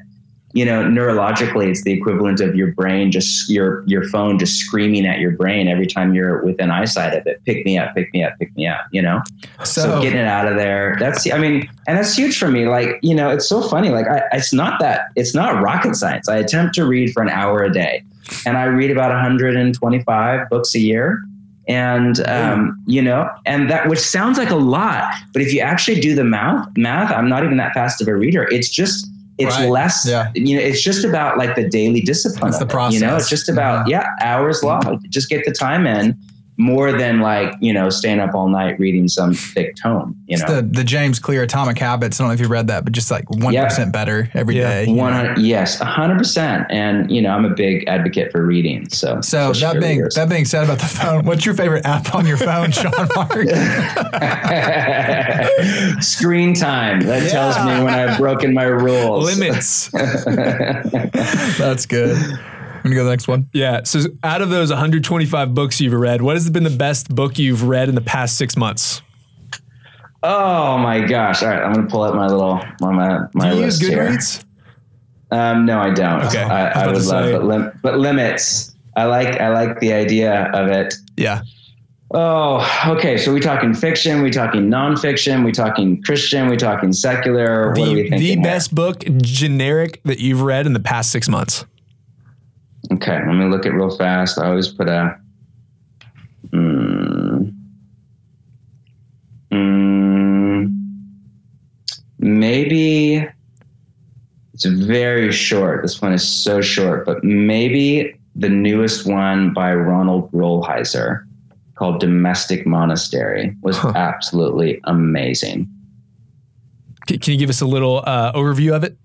You know, neurologically, it's the equivalent of your brain just your your phone just screaming at your brain every time you're within eyesight of it. Pick me up, pick me up, pick me up. You know. So, So, getting it out of there, that's, I mean, and that's huge for me. Like, you know, it's so funny. Like, I, it's not that, it's not rocket science. I attempt to read for an hour a day, and I read about 125 books a year. And, um, you know, and that, which sounds like a lot, but if you actually do the math, math, I'm not even that fast of a reader. It's just, it's Right. less, Yeah. you know, it's just about like the daily discipline. It's of the it, You know, it's just about, Mhm. yeah, hours long. Just get the time in more than like, you know, staying up all night reading some thick tome, you it's know. the the James Clear Atomic Habits. I don't know if you read that, but just like one Yeah. better every Yeah. day. you know? One hundred, yes, hundred percent. And you know, I'm a big advocate for reading. So, So that being readers. that being said about the phone, what's your favorite app on your phone, John Mark? screen time that tells me when I've broken my rules. Limits. That's good. I'm gonna go to the next one. yeah. So out of those 125 books you've read, what has been the best book you've read in the past six months? Oh my gosh! All right, I'm gonna pull up my little my my Do you use list here. Um, no, I don't. Okay. I I, I would love, but, lim- but limits. I like I like the idea of it. Yeah. Oh, okay. So we talking fiction? We talking nonfiction? We talking Christian? We talking secular? what are we The, thinking? the here? best book generic that you've read in the past six months. Okay, let me look at real fast. I always put a. Mm, mm, maybe it's very short. This one is so short, but maybe the newest one by Ronald Rolheiser called Domestic Monastery was Huh. absolutely amazing. Can you give us a little uh, overview of it?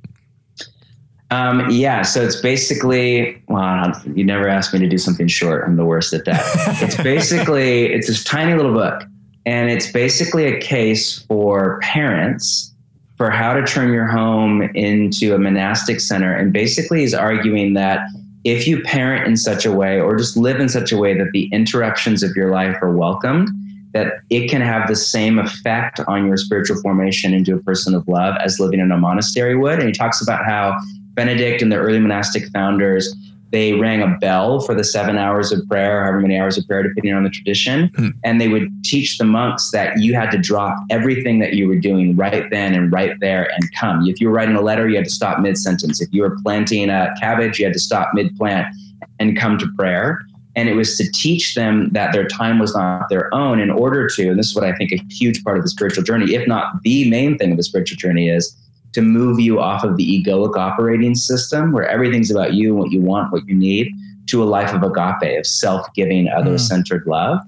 Um, yeah, so it's basically, well, you never asked me to do something short. I'm the worst at that. it's basically, it's this tiny little book, and it's basically a case for parents for how to turn your home into a monastic center. And basically, he's arguing that if you parent in such a way or just live in such a way that the interruptions of your life are welcomed, that it can have the same effect on your spiritual formation into a person of love as living in a monastery would. And he talks about how Benedict and the early monastic founders, they rang a bell for the seven hours of prayer, however many hours of prayer, depending on the tradition. Hmm. And they would teach the monks that you had to drop everything that you were doing right then and right there and come. If you were writing a letter, you had to stop mid sentence. If you were planting a cabbage, you had to stop mid plant and come to prayer. And it was to teach them that their time was not their own in order to, and this is what I think a huge part of the spiritual journey, if not the main thing of the spiritual journey is, to move you off of the egoic operating system where everything's about you and what you want, what you need, to a life of agape, of self giving, hmm. other centered love.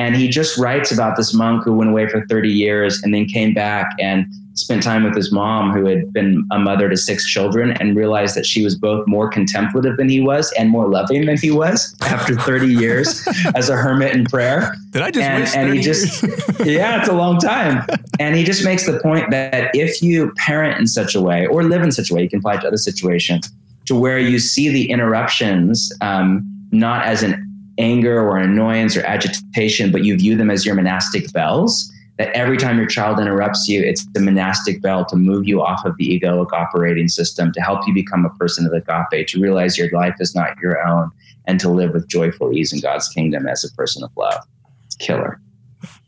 And he just writes about this monk who went away for 30 years and then came back and spent time with his mom, who had been a mother to six children, and realized that she was both more contemplative than he was and more loving than he was after 30 years as a hermit in prayer. Did I just and, waste and 30 he just, yeah, it's a long time. And he just makes the point that if you parent in such a way or live in such a way, you can apply it to other situations, to where you see the interruptions um, not as an anger or annoyance or agitation, but you view them as your monastic bells. That every time your child interrupts you, it's the monastic bell to move you off of the egoic operating system, to help you become a person of agape, to realize your life is not your own, and to live with joyful ease in God's kingdom as a person of love. It's killer.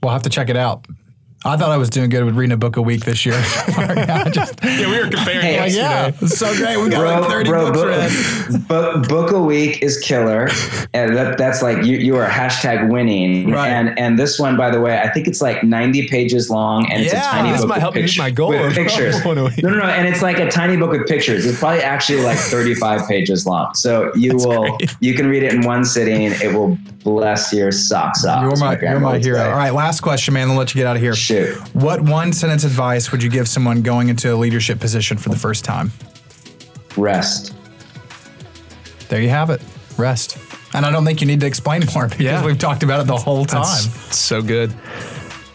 We'll have to check it out. I thought I was doing good with reading a book a week this year. yeah, just, yeah, we were comparing. Hey, like, yeah, it's so great. We got like 30 books book, read. book, book a week is killer, and that, that's like you, you are hashtag winning. Right. And and this one, by the way, I think it's like ninety pages long, and it's a tiny This book might with help me meet my goal with pictures. one a week. No, no, no, and it's like a tiny book with pictures. It's probably actually like thirty five pages long. So you will great. you can read it in one sitting. It will bless your socks off. You're as my, you're my hero. All right, last question, man. Then let you get out of here. Shoot. What one sentence advice would you give someone going into a leadership position for the first time? Rest. There you have it. Rest. And I don't think you need to explain more because Yeah. we've talked about it the whole time. That's so good.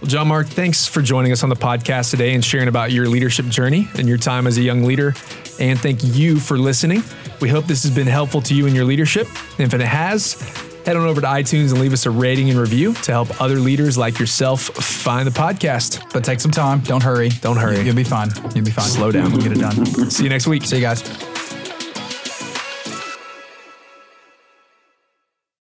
Well, John Mark, thanks for joining us on the podcast today and sharing about your leadership journey and your time as a young leader. And thank you for listening. We hope this has been helpful to you in your leadership. And if it has, head on over to iTunes and leave us a rating and review to help other leaders like yourself find the podcast. But take some time. Don't hurry. Don't hurry. You'll be fine. You'll be fine. Slow down. We'll get it done. See you next week. See you guys.